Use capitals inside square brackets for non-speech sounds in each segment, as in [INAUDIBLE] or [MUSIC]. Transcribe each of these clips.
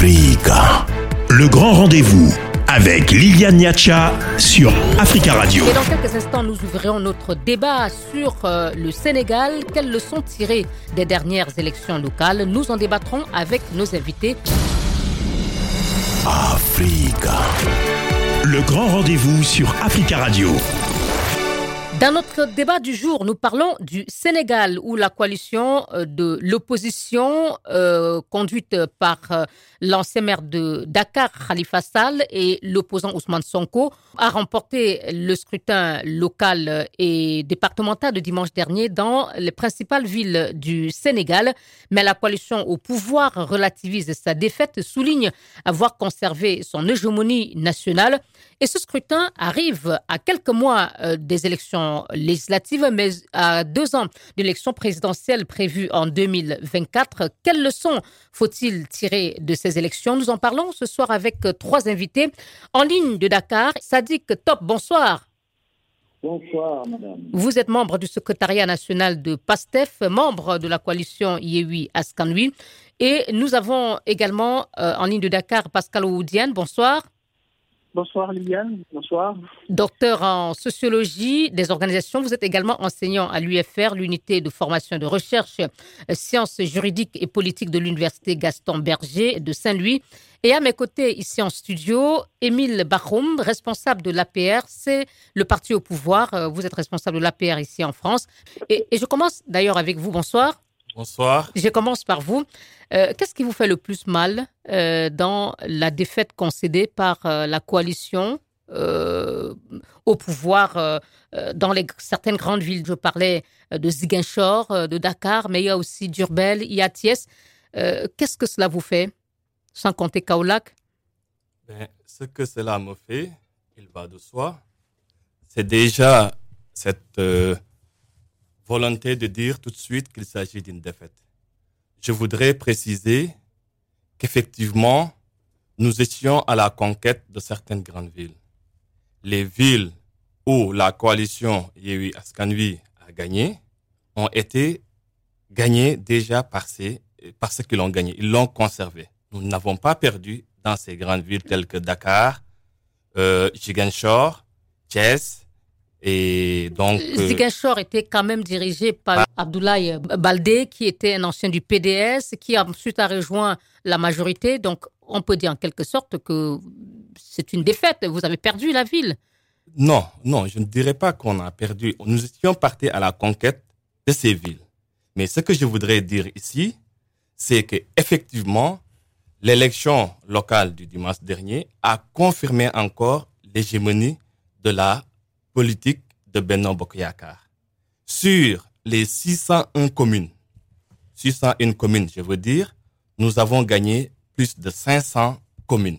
Africa. Le grand rendez-vous avec Liliane Niacha sur Africa Radio. Et dans quelques instants, nous ouvrirons notre débat sur euh, le Sénégal. Quelles leçons tirer des dernières élections locales? Nous en débattrons avec nos invités. Africa. Le grand rendez-vous sur Africa Radio. Dans notre débat du jour, nous parlons du Sénégal où la coalition euh, de l'opposition euh, conduite par euh, l'ancien maire de Dakar, Khalifa Sall, et l'opposant Ousmane Sonko a remporté le scrutin local et départemental de dimanche dernier dans les principales villes du Sénégal. Mais la coalition au pouvoir relativise sa défaite, souligne avoir conservé son hégémonie nationale. Et ce scrutin arrive à quelques mois des élections législatives, mais à deux ans d'élections présidentielles prévues en 2024. Quelles leçons faut-il tirer de ces élections? Nous en parlons ce soir avec trois invités en ligne de Dakar. Sadiq Top, bonsoir. Bonsoir, madame. Vous êtes membre du secrétariat national de PASTEF, membre de la coalition Yehui Askanui. Et nous avons également euh, en ligne de Dakar Pascal Oudiane. Bonsoir. Bonsoir Liliane, bonsoir. Docteur en sociologie des organisations, vous êtes également enseignant à l'UFR, l'unité de formation de recherche euh, sciences juridiques et politiques de l'université Gaston Berger de Saint-Louis. Et à mes côtés, ici en studio, Émile Bachoum, responsable de l'APR, c'est le parti au pouvoir. Euh, Vous êtes responsable de l'APR ici en France. Et je commence d'ailleurs avec vous. Bonsoir. Bonsoir. Je commence par vous. Euh, Qu'est-ce qui vous fait le plus mal euh, dans la défaite concédée par euh, la coalition au pouvoir dans les, certaines grandes villes? Je parlais de Ziguinchor, de Dakar, mais il y a aussi Durbel, il y a Thiès. Qu'est-ce que cela vous fait Sans compter Kaolac Ben, ce que cela me fait, il va de soi, c'est déjà cette volonté de dire tout de suite qu'il s'agit d'une défaite. Je voudrais préciser qu'effectivement, nous étions à la conquête de certaines grandes villes. Les villes où la coalition Yehui Askanui a gagné ont été gagnées déjà par, ces, par ceux qui l'ont gagné. Ils l'ont conservé. Nous n'avons pas perdu dans ces grandes villes telles que Dakar, euh, Ziguinchor, Thiès, et donc... euh, Ziguinchor était quand même dirigé par Abdoulaye Baldé, qui était un ancien du PDS, qui ensuite a rejoint la majorité. Donc, on peut dire en quelque sorte que c'est une défaite. Vous avez perdu la ville. Non, non, je ne dirais pas qu'on a perdu. Nous étions partis à la conquête de ces villes. Mais ce que je voudrais dire ici, c'est que effectivement, l'élection locale du dimanche dernier a confirmé encore l'hégémonie de la politique de Benno Bokoyakar. Sur les 601 communes, 601 communes, je veux dire, nous avons gagné plus de 500 communes.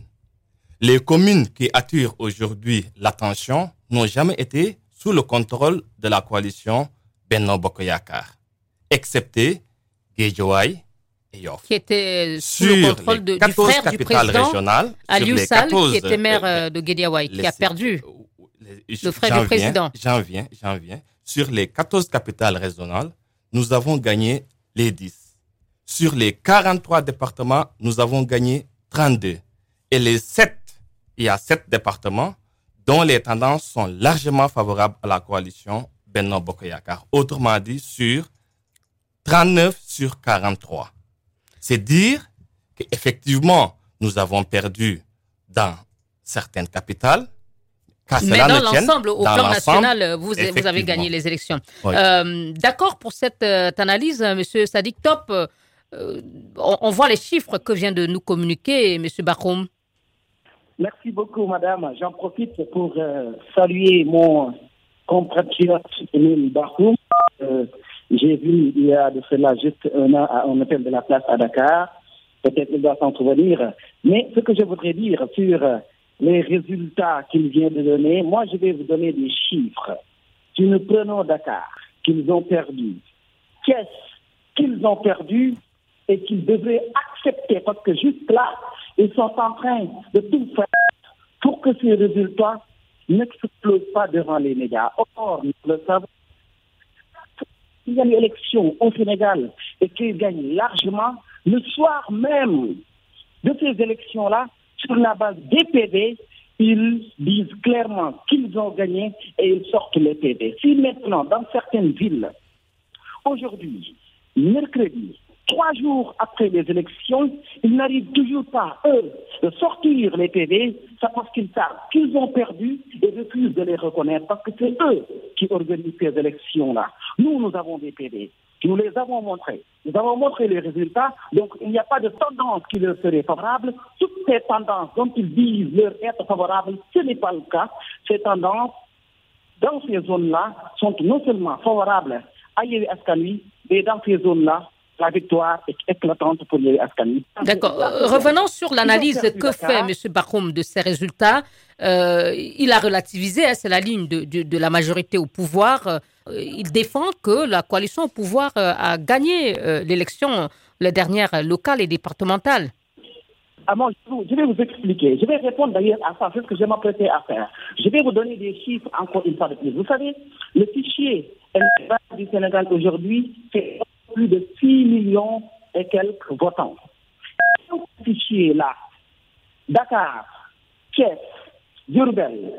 Les communes qui attirent aujourd'hui l'attention n'ont jamais été sous le contrôle de la coalition Benno Bokoyakar, excepté Guédiouaï et Yoff. qui était sous Sur le contrôle de, du 14 frère du capitales président, régionales, Aliou sur les Sall, 14, qui était maire euh, euh, de Guédiawaye, qui a perdu. Le frère président. J'en viens, j'en viens. Sur les 14 capitales régionales, nous avons gagné les 10. Sur les 43 départements, nous avons gagné 32. Et les 7, il y a 7 départements dont les tendances sont largement favorables à la coalition Benno Bokoyakar. Autrement dit, sur 39 sur 43. C'est dire qu'effectivement, nous avons perdu dans certaines capitales. Mais cela dans l'ensemble, au dans plan national, euh, vous, vous avez gagné les élections. Oui. Euh, D'accord pour cette euh, analyse, Monsieur Sadik Top. euh, on, on voit les chiffres que vient de nous communiquer Monsieur Bachoum. Merci beaucoup, madame. J'en profite pour euh, saluer mon compatriote Emile Bahoum. Euh, J'ai vu il y a de cela juste un an à un hôtel de la place à Dakar. Peut-être il doit s'en souvenir. Mais ce que je voudrais dire sur euh, les résultats qu'il vient de donner, moi je vais vous donner des chiffres. Si nous prenons Dakar, qu'ils ont perdu, qu'est-ce qu'ils ont perdu et qu'ils devraient accepter? Parce que jusque-là, ils sont en train de tout faire pour que ces résultats n'explosent pas devant les médias. Or, nous le savons, s'il y a une élection au Sénégal et qu'ils gagnent largement, le soir même, de ces élections-là, sur la base des PV, ils disent clairement qu'ils ont gagné et ils sortent les PV. Si maintenant, dans certaines villes, aujourd'hui, mercredi, trois jours après les élections, ils n'arrivent toujours pas, eux, de sortir les PV, c'est parce qu'ils savent qu'ils ont perdu et refusent de les reconnaître, parce que c'est eux qui organisent ces élections-là. Nous, nous avons des PV. Nous les avons montrés. Nous avons montré les résultats. Donc, il n'y a pas de tendance qui leur serait favorable. Toutes ces tendances dont ils disent leur être favorables, ce n'est pas le cas. Ces tendances, dans ces zones-là, sont non seulement favorables à Yévi Ascani, mais dans ces zones-là, la victoire est éclatante pour Yévi Ascani. D'accord. Euh, revenons sur l'analyse que fait M. Bakoum de ces résultats. Euh, il a relativisé, hein, c'est la ligne de, de, de, la majorité au pouvoir. Il défend que la coalition au pouvoir euh, a gagné euh, l'élection, les dernières locales et départementales. Ah, je vais vous expliquer. Je vais répondre d'ailleurs à ça, c'est ce que je m'apprêtais à faire. Je vais vous donner des chiffres encore une fois de plus. Vous savez, le fichier du Sénégal aujourd'hui, c'est plus de 6 millions et quelques votants. Ce fichier-là, Dakar, Thiès, Durbel,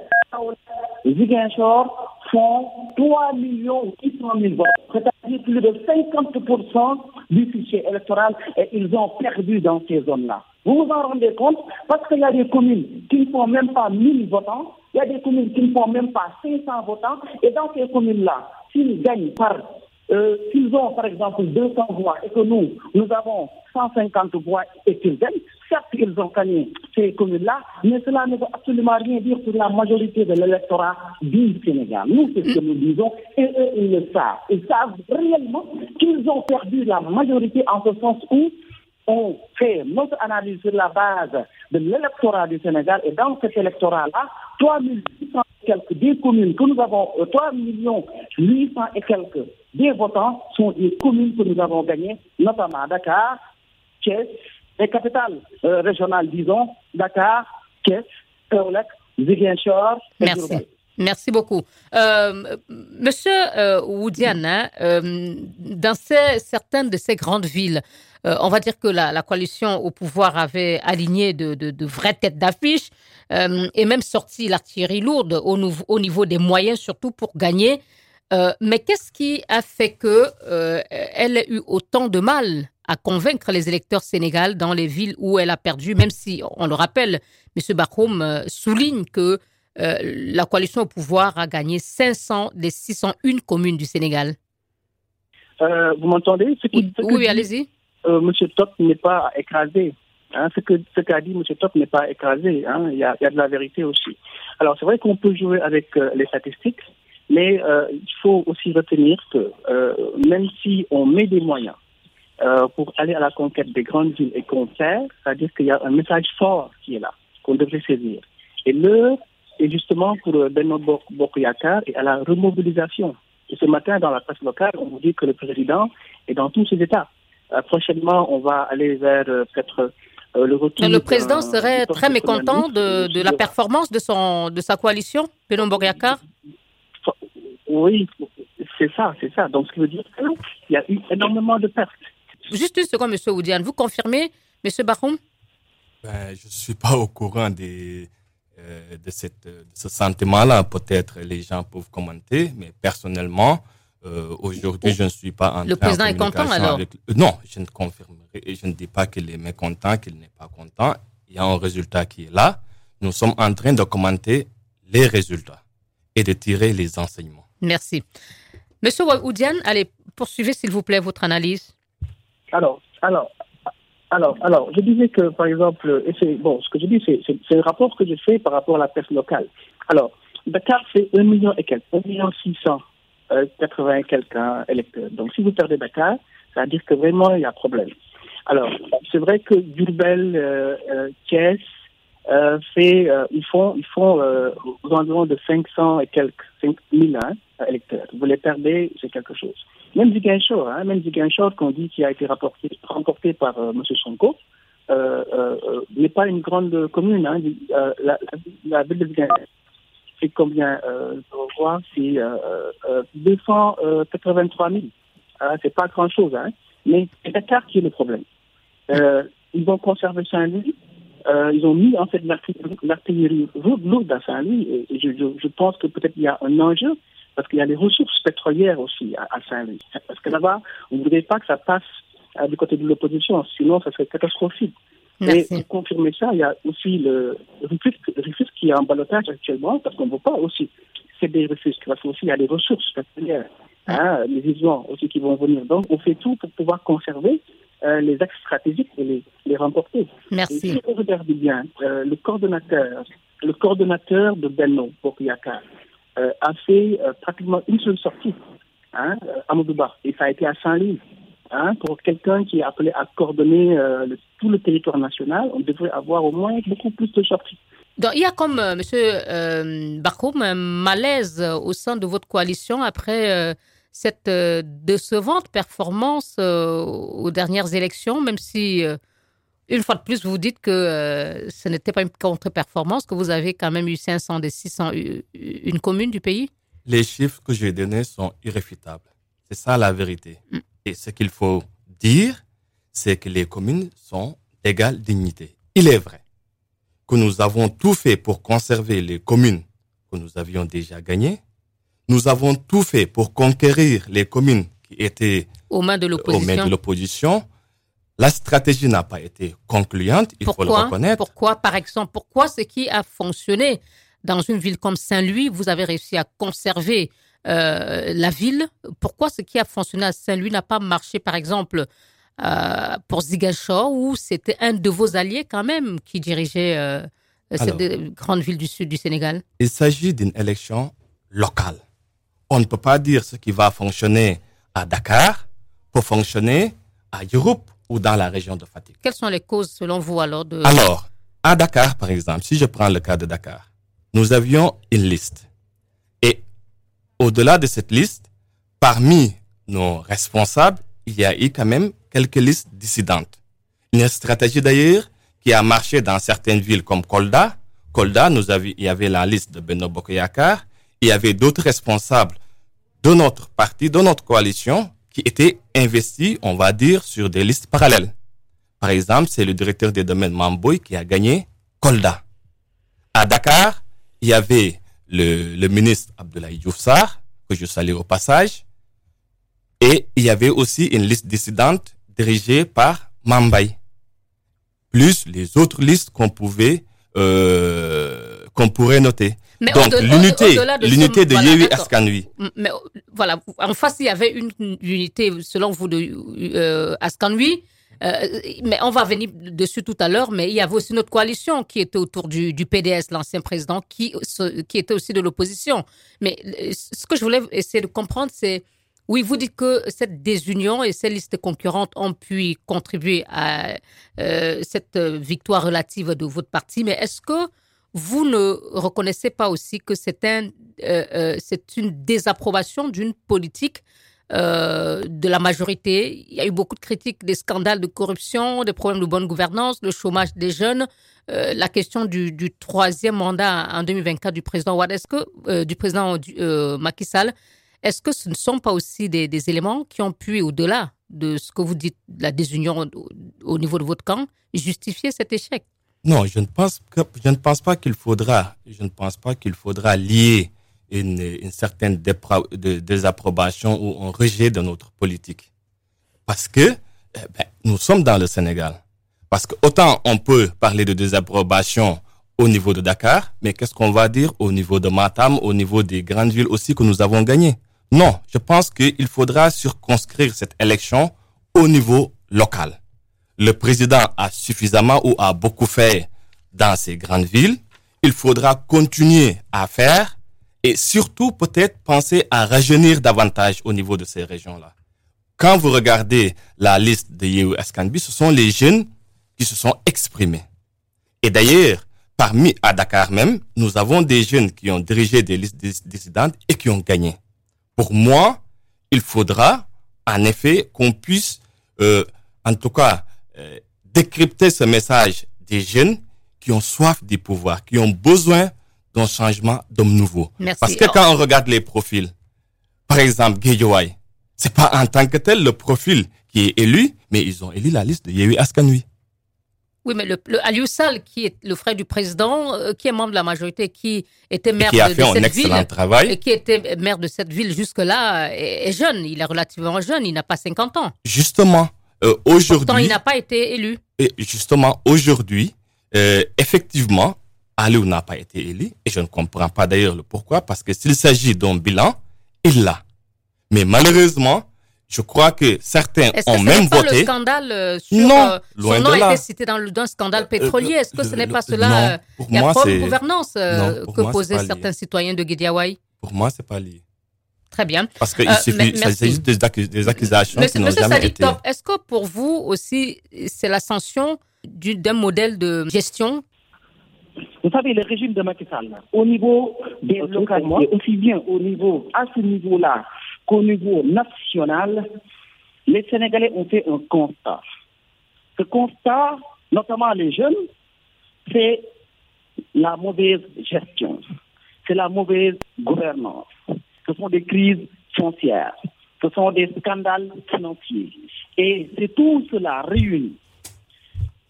Ziguinchor font 3 millions 800 000 votes, c'est-à-dire plus de 50% du fichier électoral et ils ont perdu dans ces zones-là. Vous vous en rendez compte? Parce qu'il y a des communes qui ne font même pas 1000 votants, il y a des communes qui ne font même pas 500 votants, et dans ces communes-là, s'ils gagnent par euh, s'ils ont par exemple 200 voix et que nous, nous avons 150 voix et qu'ils gagnent, certes ils ont gagné ces communes-là, mais cela ne veut absolument rien dire sur la majorité de l'électorat du Sénégal. Nous, c'est ce que nous disons et eux, ils le savent. Ils savent réellement qu'ils ont perdu la majorité en ce sens où on fait notre analyse sur la base de l'électorat du Sénégal et dans cet électorat-là, 3 800 et quelques des communes que nous avons, 3 millions 800 et quelques des votants sont des communes que nous avons gagnées, notamment Dakar, Thiès, les capitales euh, régionales, disons, Dakar, Thiès, Kaolek, Ziguinchor Merci. Merci beaucoup. Euh, Monsieur euh, hein, euh, dans ces, certaines de ces grandes villes, euh, on va dire que la, la, coalition au pouvoir avait aligné de, de, de vraies têtes d'affiche et même sorti l'artillerie lourde au, niveau des moyens, surtout pour gagner. Euh, mais qu'est-ce qui a fait que elle ait eu autant de mal à convaincre les électeurs sénégal dans les villes où elle a perdu, même si, on le rappelle, M. Bakhoum souligne que euh, la coalition au pouvoir a gagné 500 des 601 communes du Sénégal. Euh, vous m'entendez? Oui, oui allez-y. Euh, Monsieur Top n'est pas écrasé. Hein, ce qu'a dit Monsieur Top n'est pas écrasé. Hein, il, y a, y a, de la vérité aussi. Alors c'est vrai qu'on peut jouer avec euh, les statistiques, mais il faut aussi retenir que même si on met des moyens pour aller à la conquête des grandes villes et qu'on sert, c'est-à-dire qu'il y a un message fort qui est là, qu'on devrait saisir. Et l'heure et justement pour Benno Bokoyakar et à la remobilisation. Et ce matin, dans la presse locale, on vous dit que le président est dans tous ses états. Euh, prochainement, on va aller vers euh, peut-être euh, le retour. Le président serait très mécontent de, de, la performance de, son, de sa coalition, Benno Bokoyakar Oui, c'est ça, c'est ça. Donc, ce qui veut dire qu'il y a eu énormément de pertes. Juste une seconde, M. Oudiane. Vous confirmez, M. Bahoum ben, Je ne suis pas au courant des de, cette, de, ce sentiment-là. Peut-être les gens peuvent commenter, mais personnellement, euh, aujourd'hui, je ne suis pas en Le président est content alors? avec... Non, je ne confirmerai et je ne dis pas qu'il est mécontent, qu'il n'est pas content. Il y a un résultat qui est là. Nous sommes en train de commenter les résultats et de tirer les enseignements. Merci. Monsieur Oudiane, allez, poursuivez s'il vous plaît votre analyse. Alors, alors, alors, alors, je disais que, par exemple, et c'est, bon, ce que je dis, c'est, le rapport que je fais par rapport à la presse locale. Alors, Dakar, c'est 1 million et quelques, 1 million 600, euh, 80 et quelques hein, électeurs. Donc, si vous perdez Dakar, ça veut dire que vraiment, il y a problème. Alors, c'est vrai que Durbel, euh, euh, euh, ils font, ils font aux environs de 500 et quelques, 5000 hein, électeurs. Vous les perdez, c'est quelque chose. Même Ziguinchor, hein, même Ziguinchor qu'on dit qui a été rapporté, remporté par euh, M. Sonko, euh, euh, n'est pas une grande commune. Hein, la, la, ville de Ziguinchor, c'est combien euh, Je voir, c'est 283 000. Hein, c'est pas grand-chose, hein, mais c'est Dakar qui est le problème. ils ont conservé Saint-Louis. Euh, ils ont mis en fait l'artillerie lourde à Saint-Louis. Et, je, je, pense que peut-être il y a un enjeu parce qu'il y a les ressources pétrolières aussi à, Saint-Louis. Parce que là-bas, on ne voudrait pas que ça passe euh, du côté de l'opposition, sinon ça serait catastrophique. Et pour confirmer ça, il y a aussi le Rufus qui est en balotage actuellement, parce qu'on ne veut pas aussi céder Rufus, parce qu'il y a les ressources pétrolières, hein, les visions aussi qui vont venir. Donc, on fait tout pour pouvoir conserver euh, les axes stratégiques et les, les remporter. Merci. Et si vous regardez bien, euh, le coordonnateur, le coordonnateur de Benno, Bokuyaka, euh, a fait euh, pratiquement une seule sortie hein, à Moudouba, et ça a été à Saint-Louis. Hein, pour quelqu'un qui est appelé à coordonner euh, tout le territoire national, on devrait avoir au moins beaucoup plus de sorties. Donc, il y a comme, euh, M. Euh, Barkoum, un malaise au sein de votre coalition après euh, cette décevante performance aux dernières élections, même si, une fois de plus, vous dites que ce n'était pas une contre-performance, que vous avez quand même eu 500 des 600 une commune du pays? Les chiffres que j'ai donnés sont irréfutables. C'est ça la vérité. Mm. Et ce qu'il faut dire, c'est que les communes sont d'égale dignité. Il est vrai que nous avons tout fait pour conserver les communes que nous avions déjà gagnées. Nous avons tout fait pour conquérir les communes qui étaient aux mains de l'opposition. La stratégie n'a pas été concluante, il faut le reconnaître. Pourquoi, par exemple, pourquoi ce qui a fonctionné dans une ville comme Saint-Louis, vous avez réussi à conserver euh, la ville? Pourquoi ce qui a fonctionné à Saint-Louis n'a pas marché, par exemple, euh, pour Ziguinchor, où c'était un de vos alliés quand même qui dirigeait euh, cette grande ville du sud du Sénégal? Il s'agit d'une élection locale. On ne peut pas dire ce qui va fonctionner à Dakar pour fonctionner à Europe ou dans la région de Fatigue. Quelles sont les causes selon vous alors de... Alors, à Dakar, par exemple, si je prends le cas de Dakar, nous avions une liste au-delà de cette liste, parmi nos responsables, il y a eu quand même quelques listes dissidentes. Une stratégie d'ailleurs qui a marché dans certaines villes comme Kolda. Kolda, nous avions, il y avait la liste de Beno Bokoyakar. Il y avait d'autres responsables de notre parti, de notre coalition, qui étaient investis, on va dire, sur des listes parallèles. Par exemple, c'est le directeur des domaines Mamboy qui a gagné Kolda. À Dakar, il y avait le, le ministre Abdoulaye Diouf que je salue au passage. Et il y avait aussi une liste dissidente dirigée par Mambay. Plus les autres listes qu'on pouvait, euh, qu'on pourrait noter. Donc l'unité, l'unité de Yehui Askanui. Mais voilà, en face il y avait une, unité selon vous de euh, Askanui euh, mais on va venir dessus tout à l'heure, mais il y avait aussi notre coalition qui était autour du, du PDS, l'ancien président, qui, qui était aussi de l'opposition. Mais euh, ce que je voulais essayer de comprendre, c'est, oui, vous dites que cette désunion et ces listes concurrentes ont pu contribuer à euh, cette victoire relative de votre parti, mais est-ce que vous ne reconnaissez pas aussi que c'est un, c'est une désapprobation d'une politique euh, de la majorité. Il y a eu beaucoup de critiques des scandales de corruption, des problèmes de bonne gouvernance, le chômage des jeunes, euh, la question du, troisième mandat en 2024 du président Ouad, est-ce que euh, du président Macky Sall, est-ce que ce ne sont pas aussi des, éléments qui ont pu, au-delà de ce que vous dites, la désunion au, niveau de votre camp, justifier cet échec? Non, je ne pense que je ne pense pas qu'il faudra, je ne pense pas qu'il faudra lier une, une certaine désapprobation ou un rejet de notre politique. Parce que eh ben, nous sommes dans le Sénégal. Parce que autant on peut parler de désapprobation au niveau de Dakar, mais qu'est-ce qu'on va dire au niveau de Matam, au niveau des grandes villes aussi que nous avons gagnées? Non, je pense qu'il faudra circonscrire cette élection au niveau local. Le président a suffisamment ou a beaucoup fait dans ces grandes villes. Il faudra continuer à faire et surtout peut-être penser à rajeunir davantage au niveau de ces régions-là. Quand vous regardez la liste de Yehu Askanbi, ce sont les jeunes qui se sont exprimés. Et d'ailleurs, parmi à Dakar même, nous avons des jeunes qui ont dirigé des listes dissidentes et qui ont gagné. Pour moi, il faudra en effet qu'on puisse, euh, en tout cas, euh, décrypter ce message des jeunes qui ont soif du pouvoir, qui ont besoin d'un changement d'homme nouveau. Parce que quand on regarde les profils, par exemple, Guédiouaï, c'est pas en tant que tel le profil qui est élu, mais ils ont élu la liste de Yehui Askanui. Oui, mais le, le Aliou Sall, qui est le frère du président, euh, qui est membre de la majorité, qui était maire qui a de, fait de un cette excellent ville, travail. et qui était maire de cette ville jusque-là, est, est jeune. Il est relativement jeune, il n'a pas 50 ans. Justement, euh, Pourtant, aujourd'hui, il n'a pas été élu. et justement aujourd'hui, euh, effectivement, Aliou n'a pas été élu et je ne comprends pas d'ailleurs le pourquoi parce que s'il s'agit d'un bilan, il l'a. Mais malheureusement, je crois que certains Est-ce ont même pas le voté. scandale euh, sur Non, euh, loin son nom de a été cité dans le d'un scandale Euh, pétrolier. Est-ce que le- ce n'est le- pas cela non, euh, pour Il y a moi, c'est- gouvernance Non, pour que moi, posaient lié. certains citoyens de Guédiawaye? Pour moi, c'est pas lié. Très bien. Parce qu'il Euh, suffit, s'agit des, accus- des accusations qui n'ont jamais été. Top, est-ce que pour vous aussi, c'est l'ascension du- d'un modèle de gestion? Vous savez, le régime de Macky Sall, au niveau des localités, aussi bien au niveau, à ce niveau-là qu'au niveau national, les Sénégalais ont fait un constat. Ce constat, notamment les jeunes, c'est la mauvaise gestion, c'est la mauvaise gouvernance. Ce sont des crises foncières, ce sont des scandales financiers. Et c'est tout cela réuni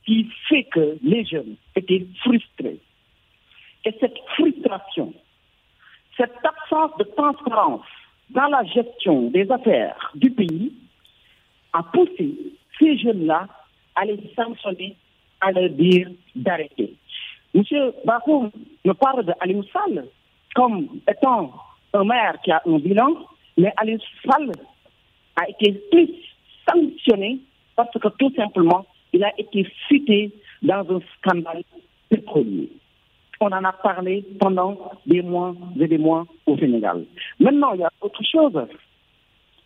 qui fait que les jeunes étaient frustrés. Et cette frustration, cette absence de transparence dans la gestion des affaires du pays a poussé ces jeunes-là à les sanctionner, à leur dire d'arrêter. Monsieur Bakoum me parle de Aliou Sall comme étant un maire qui a un bilan, mais Aliou Sall a été plus sanctionné parce que tout simplement, il a été cité dans un scandale pétrolier. On en a parlé pendant des mois et des mois au Sénégal. Maintenant, il y a autre chose.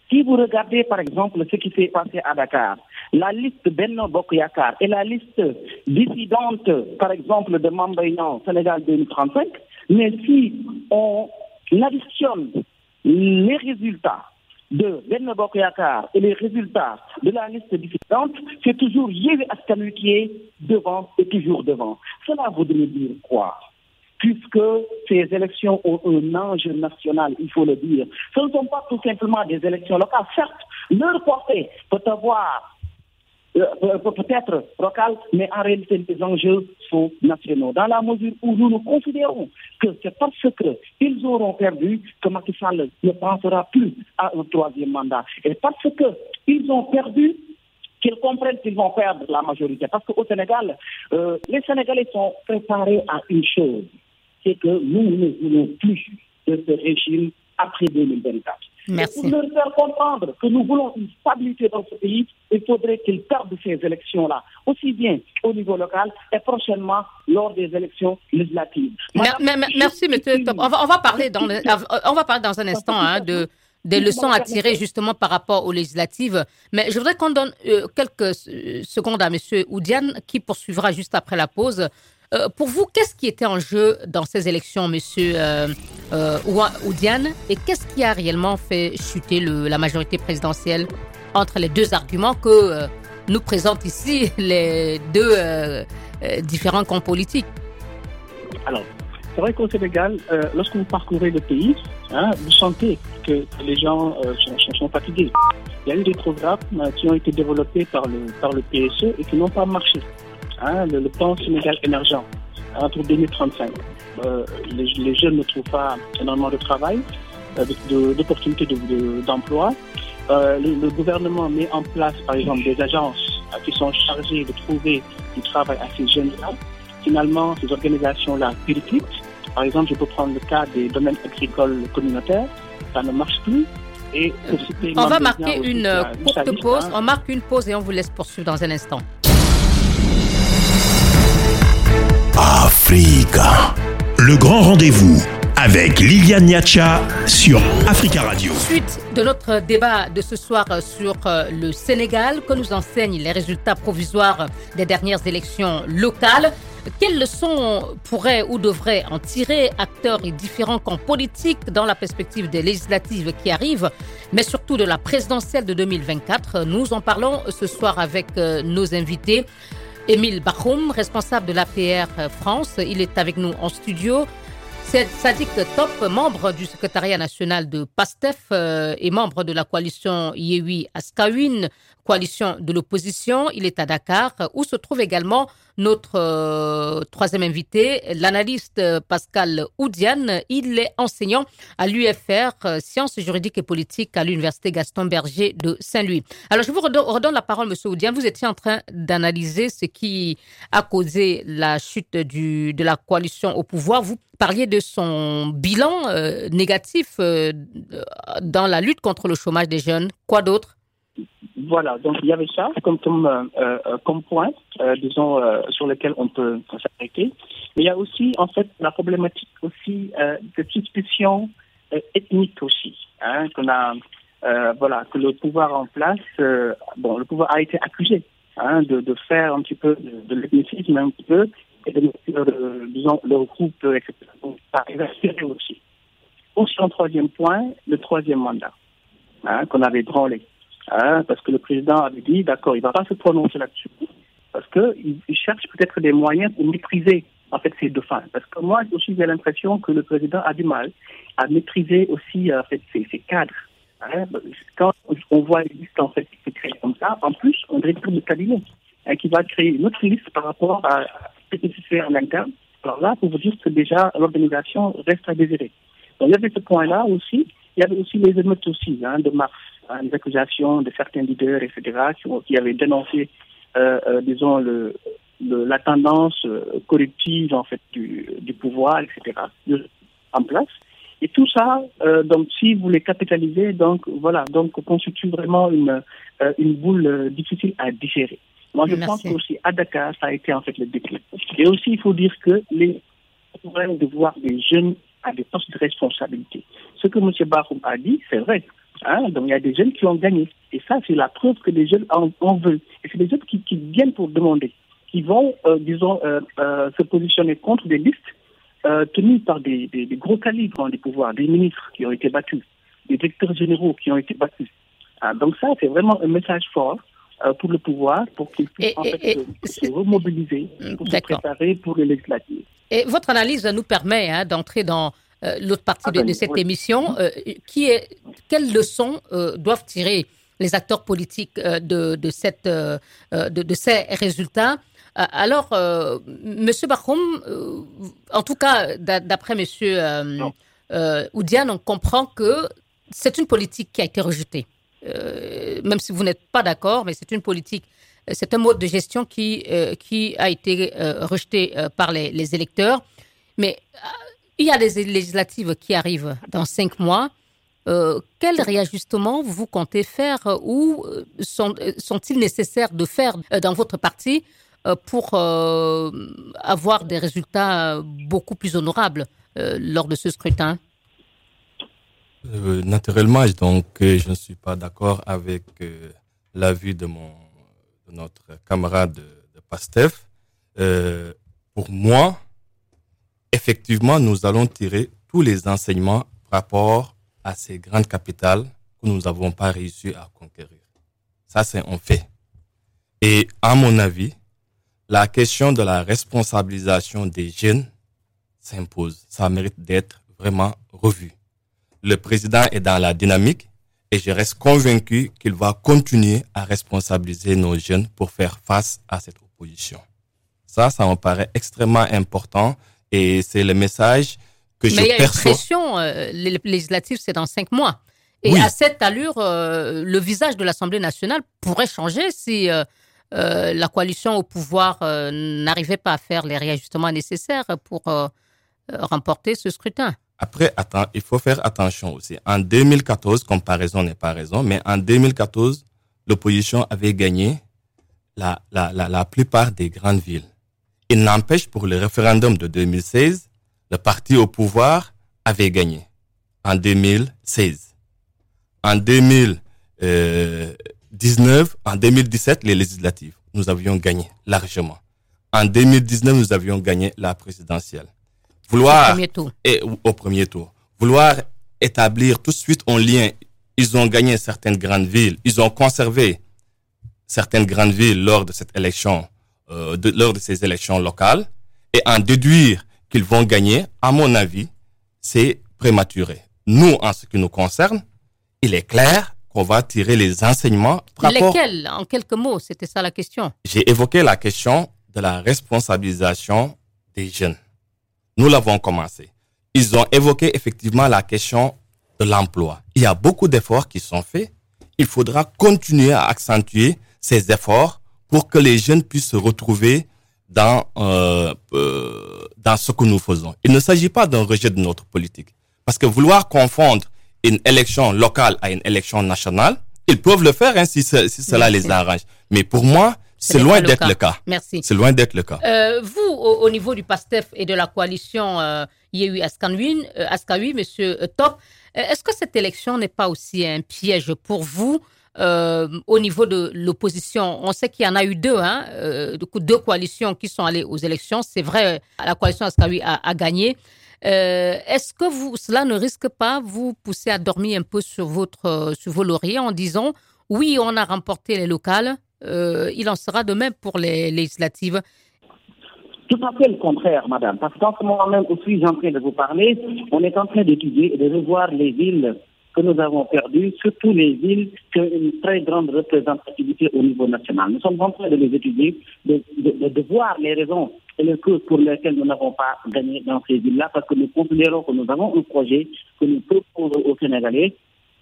Si vous regardez, par exemple, ce qui s'est passé à Dakar, la liste Benno Bokoyakar et la liste dissidente, par exemple, de Mambayan Sénégal 2035, mais si on additionne les résultats de Benno Bokoyakar et les résultats de la liste dissidente, c'est toujours Yévi Askanu qui est devant et toujours devant. Cela voudrait dire quoi? Puisque ces élections ont un enjeu national, il faut le dire. Ce ne sont pas tout simplement des élections locales. Certes, leur portée peut avoir peut-être local, mais en réalité, les enjeux sont nationaux. Dans la mesure où nous nous considérons que c'est parce qu'ils auront perdu que Macky Sall ne pensera plus à un troisième mandat. Et parce qu'ils ont perdu, qu'ils comprennent qu'ils vont perdre la majorité. Parce qu'au Sénégal, euh, les Sénégalais sont préparés à une chose, c'est que nous ne voulons plus de ce régime après 2024. Merci. Et pour leur faire comprendre que nous voulons une stabilité dans ce pays, il faudrait qu'ils perdent ces élections-là, aussi bien au niveau local et prochainement lors des élections législatives. Merci, monsieur. On va, on va parler dans le- on va parler dans un instant hein, de des leçons à tirer justement par rapport aux législatives. Mais je voudrais qu'on donne euh, quelques euh, secondes à monsieur Oudiane qui poursuivra juste après la pause. Euh, pour vous, qu'est-ce qui était en jeu dans ces élections, monsieur euh, euh, Oudiane, et qu'est-ce qui a réellement fait chuter la majorité présidentielle entre les deux arguments que nous présentent ici [LAUGHS] les deux différents camps politiques? Alors, c'est vrai qu'au Sénégal, lorsque vous parcourez le pays, hein, vous sentez que les gens sont, fatigués. Il y a eu des programmes qui ont été développés par le, par le PSE et qui n'ont pas marché. Hein, le, le plan Sénégal émergent pour 2035. Euh, les, les jeunes ne trouvent pas énormément de travail, euh, de- d'opportunités de- de- d'emploi. Euh, le, le gouvernement met en place, par exemple, des agences qui sont chargées de trouver du travail à ces jeunes-là finalement, ces organisations-là périculent. Par exemple, je peux prendre le cas des domaines agricoles communautaires. Ça ne marche plus. Et On va marquer une courte pause. hein. On marque une pause et on vous laisse poursuivre dans un instant. Africa. Le grand rendez-vous avec Liliane Niacha sur Africa Radio. Suite de notre débat de ce soir sur euh, le Sénégal, que nous enseignent les résultats provisoires des dernières élections locales. Quelles leçons pourraient ou devraient en tirer acteurs et différents camps politiques dans la perspective des législatives qui arrivent, mais surtout de la présidentielle de 2024 Nous en parlons ce soir avec euh, nos invités. Émile Bachoum, responsable de l'APR France, il est avec nous en studio. C'est Sadik Top, membre du secrétariat national de PASTEF euh, et membre de la coalition Yewi Askawin, coalition de l'opposition. Il est à Dakar, où se trouve également notre euh, troisième invité, l'analyste Pascal Oudiane. Il est enseignant à l'UFR, euh, sciences juridiques et politiques à l'Université Gaston Berger de Saint-Louis. Alors, je vous redonne, la parole, Monsieur Oudiane. Vous étiez en train d'analyser ce qui a causé la chute de la coalition au pouvoir. Vous parliez de son bilan euh, négatif dans la lutte contre le chômage des jeunes. Quoi d'autre? Voilà, donc il y avait ça comme, comme, euh, euh, comme point, euh, disons, sur lequel on peut s'arrêter. Mais il y a aussi, en fait, la problématique aussi de suspicion ethnique aussi, hein, qu'on a, voilà, que le pouvoir en place, bon, le pouvoir a été accusé hein, de, de, faire un petit peu de, l'ethnicisme un petit peu et de disons, le groupe, etc. Donc, ça aussi. Aussi, en troisième point, le troisième mandat hein, qu'on avait branlé. Hein, parce que le président avait dit, d'accord, il ne va pas se prononcer là-dessus, parce qu'il il cherche peut-être des moyens pour maîtriser en fait ces deux fins. Parce que moi aussi j'ai l'impression que le président a du mal à maîtriser aussi en fait ces, cadres. Hein. Quand on voit une liste en fait qui se crée comme ça, en plus on directeur de cabinet hein, qui va créer une autre liste par rapport à ce qui se fait en interne. Alors là, pour vous dire que déjà l'organisation reste à désirer. Donc il y avait ce point-là aussi. Il y avait aussi les émeutes aussi hein, de mars les accusations de certains leaders, etc., qui, qui avaient dénoncé, euh, euh, disons, le, la tendance euh, corrective en fait du, du pouvoir, etc., en place. Et tout ça, donc, si vous les capitalisez, donc voilà, donc constitue vraiment une une boule difficile à digérer. Moi, je pense qu'aussi à Dakar, ça a été en fait le déclic. Et aussi, il faut dire que les problèmes de voir des jeunes à des postes de responsabilité. Ce que M. Baroum a dit, c'est vrai. Hein, donc il y a des jeunes qui ont gagné. Et ça, c'est la preuve que les jeunes en, veulent. Et c'est des jeunes qui, viennent pour demander, qui vont, euh, disons, euh, euh, se positionner contre des listes tenues par des, gros calibres hein, des pouvoirs, des ministres qui ont été battus, des directeurs généraux qui ont été battus. Ah, donc ça, c'est vraiment un message fort pour le pouvoir, pour qu'il puisse en fait, se, remobiliser, pour se préparer pour les législatives. Et votre analyse nous permet hein, d'entrer dans euh, l'autre partie de, cette émission, euh, qui est quelles leçons euh, doivent tirer les acteurs politiques de, de, cette, de, ces résultats? Alors, Monsieur Bachoum, en tout cas, d'après Monsieur Oudiane, on comprend que c'est une politique qui a été rejetée. même si vous n'êtes pas d'accord, mais c'est une politique, c'est un mode de gestion qui, qui a été rejeté par les, les électeurs. Mais il y a des législatives qui arrivent dans cinq mois. Euh, quel réajustement vous comptez faire ou euh, sont, sont-ils nécessaires de faire euh, dans votre parti pour avoir des résultats beaucoup plus honorables lors de ce scrutin? Naturellement, donc, je ne suis pas d'accord avec l'avis de, de notre camarade de PASTEF. pour moi, effectivement, nous allons tirer tous les enseignements par rapport à ces grandes capitales que nous n'avons pas réussi à conquérir. Ça, c'est un fait. Et à mon avis, la question de la responsabilisation des jeunes s'impose. Ça mérite d'être vraiment revu. Le président est dans la dynamique et je reste convaincu qu'il va continuer à responsabiliser nos jeunes pour faire face à cette opposition. Ça, ça me paraît extrêmement important et c'est le message que je perçois. Mais il y a une pression euh, législative, c'est dans cinq mois. Et à cette allure, euh, le visage de l'Assemblée nationale pourrait changer si euh, la coalition au pouvoir n'arrivait pas à faire les réajustements nécessaires pour remporter ce scrutin. Après, attends, il faut faire attention aussi. En 2014, comparaison n'est pas raison, mais en 2014, l'opposition avait gagné la, la, la, la plupart des grandes villes. Il n'empêche, pour le référendum de 2016, le parti au pouvoir avait gagné en 2016. En 2019, en 2017, les législatives, nous avions gagné largement. En 2019, nous avions gagné la présidentielle. Vouloir, au premier tour. Et, au premier tour. Vouloir établir tout de suite un lien. Ils ont gagné certaines grandes villes. Ils ont conservé certaines grandes villes lors de cette élection euh, de, lors de ces élections locales et en déduire qu'ils vont gagner, à mon avis, c'est prématuré. Nous, en ce qui nous concerne, il est clair qu'on va tirer les enseignements. Lesquels En quelques mots, c'était ça la question. J'ai évoqué la question de la responsabilisation des jeunes. Nous l'avons commencé. Ils ont évoqué effectivement la question de l'emploi. Il y a beaucoup d'efforts qui sont faits. Il faudra continuer à accentuer ces efforts pour que les jeunes puissent se retrouver dans, euh, euh, dans ce que nous faisons. Il ne s'agit pas d'un rejet de notre politique. Parce que vouloir confondre une élection locale à une élection nationale, ils peuvent le faire hein, si, si cela les arrange. Mais pour moi, c'est loin d'être le cas. Merci. C'est loin d'être le cas. Euh, vous, au, niveau du PASTEF et de la coalition euh, Yehu Askawi, euh, Monsieur Top, est-ce que cette élection n'est pas aussi un piège pour vous euh, au niveau de l'opposition. On sait qu'il y en a eu deux, hein, euh, deux coalitions qui sont allées aux élections. C'est vrai, la coalition Askawi a, gagné. Euh, Est-ce que cela ne risque pas vous pousser à dormir un peu sur, votre, sur vos lauriers en disant oui, on a remporté les locales, il en sera de même pour les législatives? Tout à fait le contraire, madame. Parce qu'en ce moment même aussi, j'ai en train de vous parler, on est en train d'étudier et de revoir les villes que nous avons perdu, surtout les villes qui ont une très grande représentativité au niveau national. Nous sommes en train de les étudier, de, de, de voir les raisons et les causes pour lesquelles nous n'avons pas gagné dans ces villes-là, parce que nous considérons que nous avons un projet que nous proposons aux Sénégalais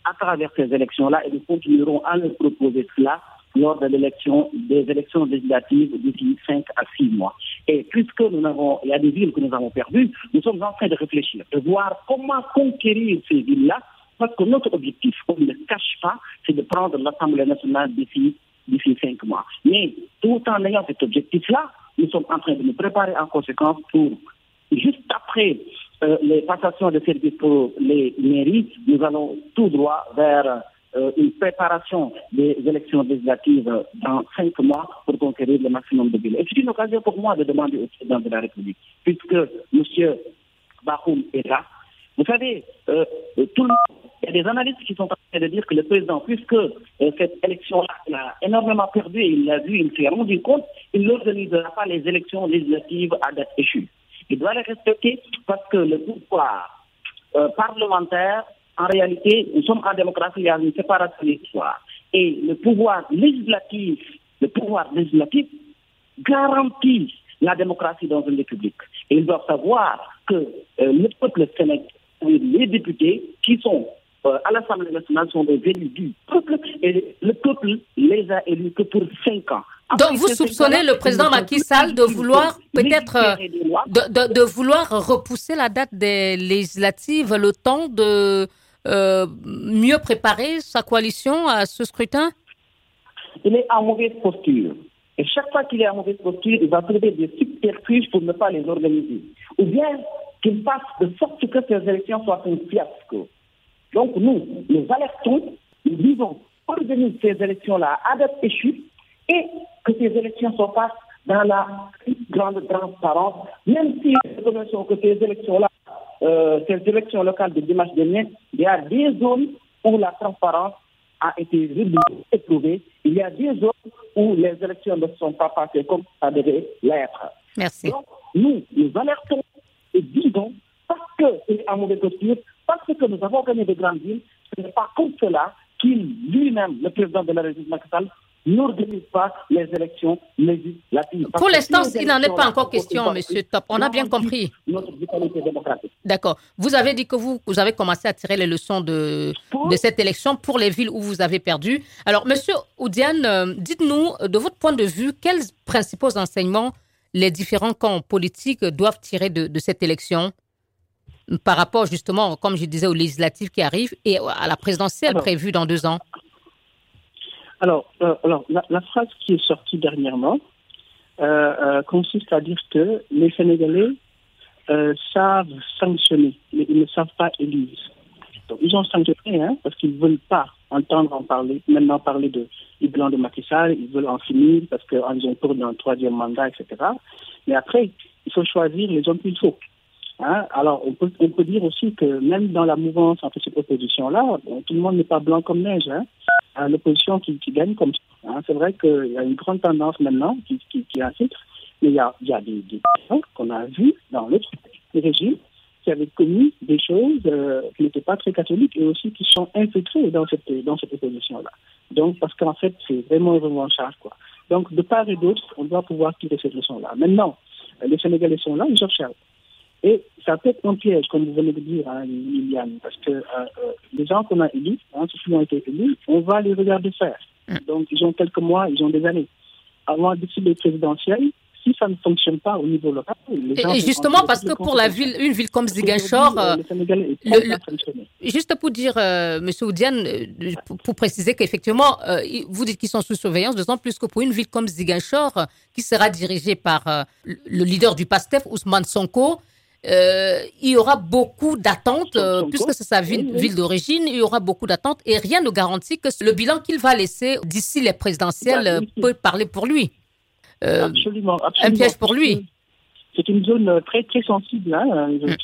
à travers ces élections-là et nous continuerons à leur proposer cela lors de l'élection, des élections législatives d'ici 5 à 6 mois. Et puisque nous avons, il y a des villes que nous avons perdues, nous sommes en train de réfléchir, de voir comment conquérir ces villes-là que notre objectif, on ne le cache pas, c'est de prendre l'Assemblée nationale d'ici d'ici cinq mois. Mais tout en ayant cet objectif-là, nous sommes en train de nous préparer en conséquence pour, juste après euh, les passations de services pour les mairies, nous allons tout droit vers euh, une préparation des élections législatives dans cinq mois pour conquérir le maximum de villes. Et c'est une occasion pour moi de demander au président de la République, puisque M. Bahoum est là, vous savez, euh, tout le monde il y a des analystes qui sont en train de dire que le président, puisque euh, cette élection-là a énormément perdu et il l'a vu, il s'est rendu compte, il n'organisera pas les élections législatives à date échue. Il doit les respecter parce que le pouvoir euh, parlementaire, en réalité, nous sommes en démocratie, il y a une séparation des pouvoirs. Et le pouvoir législatif, le pouvoir législatif garantit la démocratie dans une république. Et ils doivent savoir que euh, le peuple sénégalais, les députés qui sont euh, à l'Assemblée nationale sont des élus du peuple et le peuple les a élus que pour cinq ans. Après Donc vous soupçonnez le président Macky Sall de vouloir peut-être euh, de, de, de, vouloir repousser la date des législatives, le temps de euh, mieux préparer sa coalition à ce scrutin? Il est en mauvaise posture. Et chaque fois qu'il est en mauvaise posture, il va trouver des subterfuges pour ne pas les organiser. Ou bien qu'il fasse de sorte que ces élections soient un fiasco. Donc nous, nous alertons, nous disons, organiser ces élections-là à date échue et que ces élections se passent dans la grande transparence, même si nous reconnaissons que ces élections-là, euh, ces élections locales de dimanche dernier, il y a des zones où la transparence a été éprouvée. Il y a des zones où les élections ne sont pas passées comme ça devait l'être. Merci. Donc, nous, nous alertons et disons, parce qu'il est en mauvaise posture, parce que nous avons gagné de grandes villes, ce n'est pas comme cela qu'il, lui-même, le président de la République Macky n'organise pas les élections législatives. Pour l'instant, il n'en est pas encore question, Monsieur Top. On a bien compris. D'accord. Vous avez dit que vous, vous avez commencé à tirer les leçons de, de cette élection pour les villes où vous avez perdu. Alors, Monsieur Oudiane, euh, dites-nous, de votre point de vue, quels principaux enseignements les différents camps politiques doivent tirer de, de cette élection? Par rapport justement, comme je disais, aux législatives qui arrivent et à la présidentielle alors, prévue dans deux ans Alors, euh, alors la, la, phrase qui est sortie dernièrement euh, euh, consiste à dire que les Sénégalais euh, savent sanctionner, mais ils ne savent pas élire. Donc, ils ont sanctionné hein, parce qu'ils ne veulent pas entendre en parler, maintenant parler de, du bilan de Macky Sall, ils veulent en finir parce qu'ils ont peur d'un troisième mandat, etc. Mais après, il faut choisir les hommes qu'il faut. Hein? Alors, on peut, dire aussi que même dans la mouvance entre cette opposition-là, bon, tout le monde n'est pas blanc comme neige. Hein? L'opposition qui, gagne comme ça. Hein? C'est vrai qu'il y a une grande tendance maintenant qui, qui, mais il y a, des, des qu'on a vus dans l'autre régime qui avaient commis des choses euh, qui n'étaient pas très catholiques et aussi qui sont infiltrés dans cette, dans cette opposition-là. Donc, parce qu'en fait, c'est vraiment revanchard, quoi. Donc, de part et d'autre, on doit pouvoir tirer cette leçon-là. Maintenant, les Sénégalais sont là, ils observent. Et ça peut être un piège, comme vous venez de dire, hein, Liliane, parce que euh, euh, les gens qu'on a élus, hein, ceux qui ont été élus, on va les regarder faire. Mm. Donc, ils ont quelques mois, ils ont des années. Avant d'ici les présidentielles, si ça ne fonctionne pas au niveau local, les gens Et justement, parce que pour la ville, une ville comme Ziguinchor, euh. Juste pour dire, euh, Monsieur Oudiane, euh, pour, pour préciser qu'effectivement, vous dites qu'ils sont sous surveillance, d'autant plus que pour une ville comme Ziguinchor, qui sera dirigée par le le leader du PASTEF, Ousmane Sonko, euh, il y aura beaucoup d'attentes, euh, puisque c'est sa ville, oui, oui. ville d'origine, il y aura beaucoup d'attentes et rien ne garantit que le bilan qu'il va laisser d'ici les présidentielles oui, peut parler pour lui. Euh, absolument, absolument. piège pour lui. C'est une zone très très sensible. Hein, zone-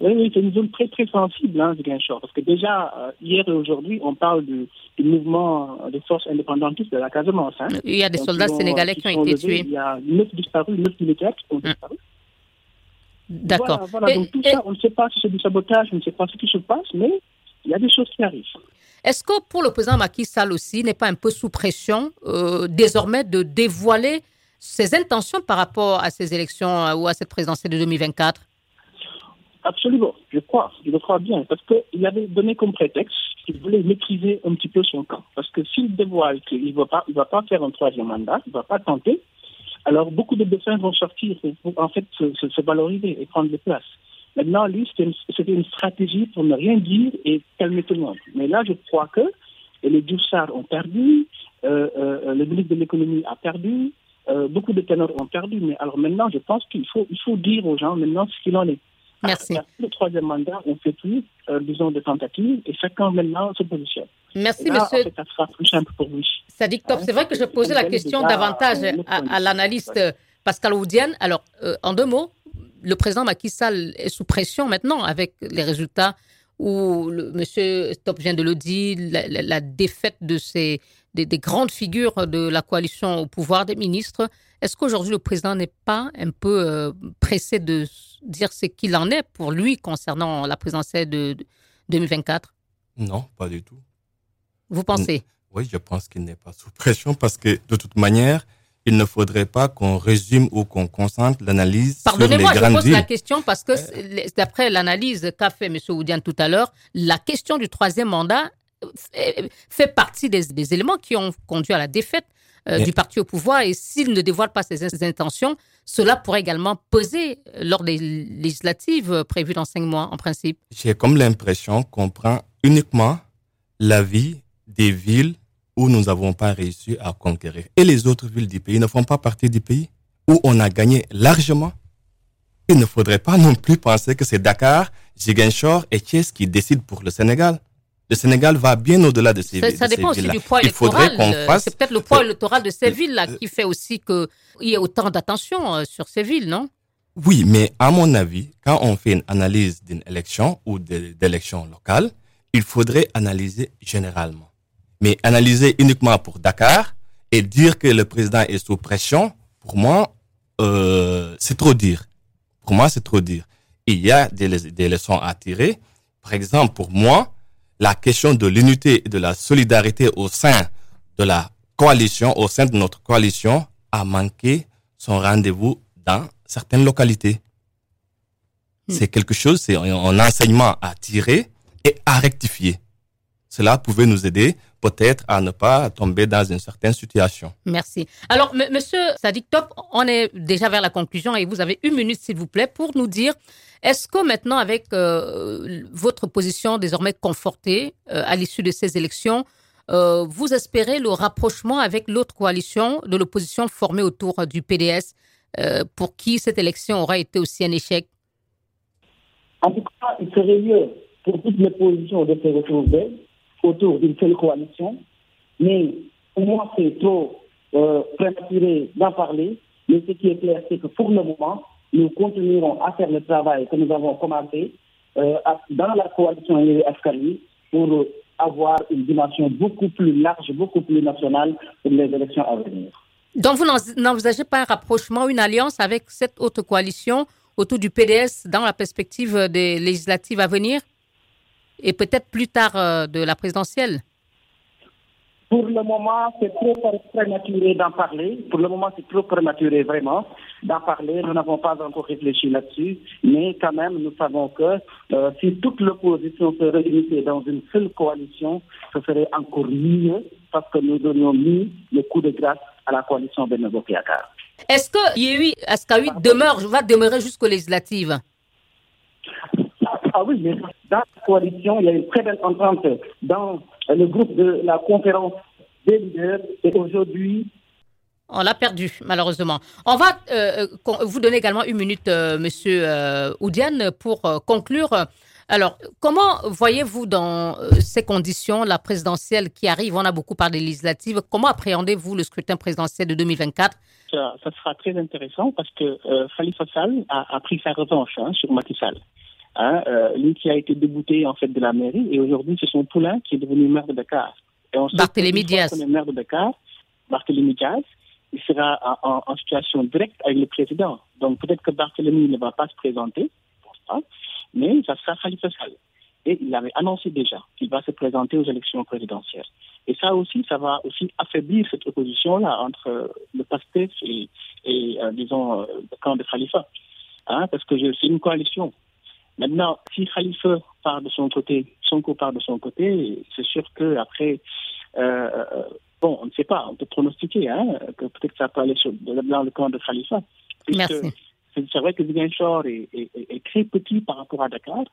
Oui, oui, c'est une zone très très sensible, hein, Ziguinchor. Parce que déjà, hier et aujourd'hui, on parle du, du mouvement des forces indépendantistes de la Casamance. Hein. il y a des Donc, soldats sénégalais qui qui ont été tués. Il y a neuf disparus, neuf militaires qui ont Mm. D'accord. Voilà, donc tout et- ça, on ne sait pas si c'est du sabotage, on ne sait pas ce qui se passe, mais il y a des choses qui arrivent. Est-ce que pour le président Macky Sall aussi n'est pas un peu sous pression euh, désormais de dévoiler ses intentions par rapport à ces élections euh, ou à cette présidentielle de 2024 Absolument, je crois, je le crois bien, parce qu'il avait donné comme prétexte qu'il voulait maîtriser un petit peu son camp. Parce que s'il dévoile qu'il ne va pas, il va pas faire un troisième mandat, il ne va pas tenter, alors beaucoup de dessins vont sortir pour, en fait se, se- se valoriser et prendre des places. Maintenant, lui, c'était une, stratégie pour ne rien dire et calmer tout le monde. Mais là, je crois que les Djoussard ont perdu, euh, euh, le ministre de l'économie a perdu, euh, beaucoup de ténors ont perdu. Mais alors maintenant, je pense qu'il faut, il faut dire aux gens maintenant ce qu'il en est. Merci. Après le troisième mandat, on fait plus, euh, disons, de tentatives et chacun maintenant se positionne. Merci, là, en monsieur fait, ça sera plus simple pour lui. Top. C'est vrai que je posais la question davantage euh, le à, à l'analyste Pascal Oudiane. Alors, euh, en deux mots, le président Macky Sall est sous pression maintenant avec les résultats où le, monsieur Top vient de le dire, la, la- la défaite de ces, des, des grandes figures de la coalition au pouvoir des ministres. Est-ce qu'aujourd'hui le président n'est pas un peu euh, pressé de dire ce qu'il en est pour lui concernant la présidentielle de, de 2024 Non, pas du tout. Vous pensez? Oui, je pense qu'il n'est pas sous pression parce que de toute manière, il ne faudrait pas qu'on résume ou qu'on concentre l'analyse sur les Pardonnez-moi, je grandes pose la villes. question parce que d'après l'analyse qu'a fait M. Oudiane tout à l'heure, la question du troisième mandat fait, partie des, des éléments qui ont conduit à la défaite euh, du parti au pouvoir et s'il ne dévoile pas ses, intentions, cela pourrait également peser lors des législatives prévues dans cinq mois en principe. J'ai comme l'impression qu'on prend uniquement la vie des villes où nous n'avons pas réussi à conquérir. Et les autres villes du pays ne font pas partie du pays où on a gagné largement. Il ne faudrait pas non plus penser que c'est Dakar, Ziguinchor et Thiès qui décident pour le Sénégal. Le Sénégal va bien au-delà de ces, Ça, ça dépend aussi du poids Il faudrait électoral. qu'on euh, fasse... C'est peut-être le poids euh, électoral de ces euh, villes-là qui fait aussi qu'il y ait autant d'attention sur ces villes, non? Oui, mais à mon avis, quand on fait une analyse d'une élection ou de- d'élection locale, il faudrait analyser généralement. Mais analyser uniquement pour Dakar et dire que le président est sous pression, pour moi, euh, c'est trop dire. Pour moi, c'est trop dire. Il y a des, des leçons à tirer. Par exemple, pour moi, la question de l'unité et de la solidarité au sein de la coalition, au sein de notre coalition, a manqué son rendez-vous dans certaines localités. Hmm. C'est quelque chose, c'est un enseignement à tirer et à rectifier. Cela pouvait nous aider peut-être à ne pas tomber dans une certaine situation. Merci. Alors, m- monsieur Sadik Top, on est déjà vers la conclusion et vous avez une minute, s'il vous plaît, pour nous dire est-ce que maintenant, avec euh, votre position désormais confortée euh, à l'issue de ces élections, euh, vous espérez le rapprochement avec l'autre coalition de l'opposition formée autour du PDS, euh, pour qui cette élection aura été aussi un échec? En tout cas, il serait mieux pour toutes les positions de se retrouver autour d'une seule coalition. Mais pour moi, c'est trop euh, prématuré d'en parler. Mais ce qui est clair, c'est que pour le moment, nous continuerons à faire le travail que nous avons commencé euh, dans la coalition Askari pour euh, avoir une dimension beaucoup plus large, beaucoup plus nationale pour les élections à venir. Donc, vous n'en- n'envisagez pas un rapprochement, une alliance avec cette autre coalition autour du PDS dans la perspective des législatives à venir? Et peut-être plus tard euh, de la présidentielle pour le moment, c'est trop prématuré d'en parler. Pour le moment, c'est trop prématuré vraiment d'en parler. Nous n'avons pas encore réfléchi là-dessus. Mais quand même, nous savons que euh, si toute l'opposition se réunissait dans une seule coalition, ce serait encore mieux parce que nous aurions mis le coup de grâce à la coalition Benoît Est-ce que Yehui Askawi demeure, va demeurer jusqu'aux législatives? Ah oui, mais dans la coalition, il y a une très belle entente dans le groupe de la conférence des leaders. Et aujourd'hui, on l'a perdu, malheureusement. On va euh, euh, vous donner également une minute, euh, Monsieur Oudiane, pour conclure. Alors, comment voyez-vous dans ces conditions la présidentielle qui arrive? On a beaucoup parlé des législatives. Comment appréhendez-vous le scrutin présidentiel de 2024 ça, sera très intéressant parce que Khalifa Sall a, pris sa revanche hein, sur Macky Sall. Hein, euh, lui qui a été débouté en fait de la mairie et aujourd'hui c'est son poulain qui est devenu maire de Dakar. Et on Barthélémy Diaz. maire de Dakar, Barthélémy Diaz, il sera en, situation directe avec le président. Donc peut-être que Barthélémy ne va pas se présenter, mais ça sera Khalifa Sall. Et il avait annoncé déjà qu'il va se présenter aux élections présidentielles. Et ça aussi, ça va aussi affaiblir cette opposition-là entre le PASTEF et, et euh, disons, euh, le camp de Khalifa. Hein, parce que c'est une coalition. Maintenant, si Khalifa part de son côté, Sonko part de son côté, c'est sûr que après, euh, euh, bon, on ne sait pas, on peut pronostiquer, hein, que peut-être que ça peut aller dans le camp de Khalifa. Merci. C'est vrai que Ziguinchor est, est, est, très petit par rapport à Dakar.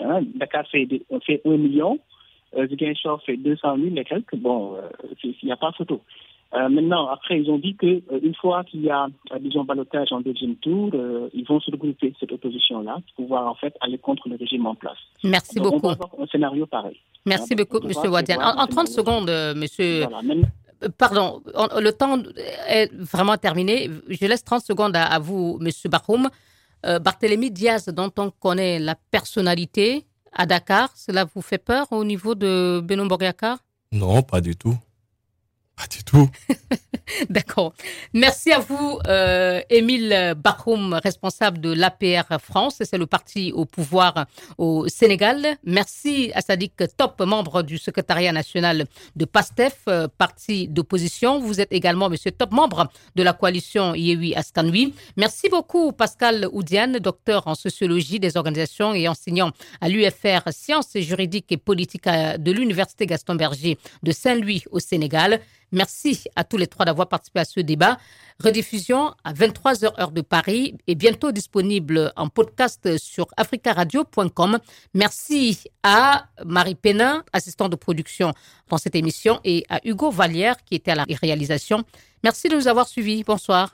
Hein. Dakar fait, fait 1 million, euh, Ziguinchor fait 200 000 et quelques. Bon, euh, il n'y a pas photo. Euh, maintenant, après, ils ont dit que euh, une fois qu'il y a, euh, disons, balotage en deuxième tour, ils vont se regrouper cette opposition-là pour pouvoir en fait aller contre le régime en place. Merci beaucoup. un scénario pareil. Merci hein, beaucoup, Monsieur Wadian. En, 30 secondes, Monsieur. Pardon, le temps est vraiment terminé. Je laisse 30 secondes à, vous, Monsieur Bahoum. Barthélémy Diaz, dont on connaît la personnalité à Dakar, cela vous fait peur au niveau de Benoît Boriakar Non, pas du tout. Pas du tout. [LAUGHS] D'accord. Merci à vous, euh, Émile Bahoum, responsable de l'APR France. C'est le parti au pouvoir au Sénégal. Merci à Sadik Top, membre du secrétariat national de PASTEF, euh, parti d'opposition. Vous êtes également, monsieur Top, membre de la coalition Yewi Askanui. Merci beaucoup, Pascal Oudiane, docteur en sociologie des organisations et enseignant à l'UFR Sciences juridiques et politiques de l'Université Gaston Berger de Saint-Louis au Sénégal. Merci à tous les trois d'avoir participé à ce débat. Rediffusion à 23h heure de Paris et bientôt disponible en podcast sur africaradio.com. Merci à Marie Pénin, assistante de production dans cette émission, et à Hugo Vallière qui était à la réalisation. Merci de nous avoir suivis. Bonsoir.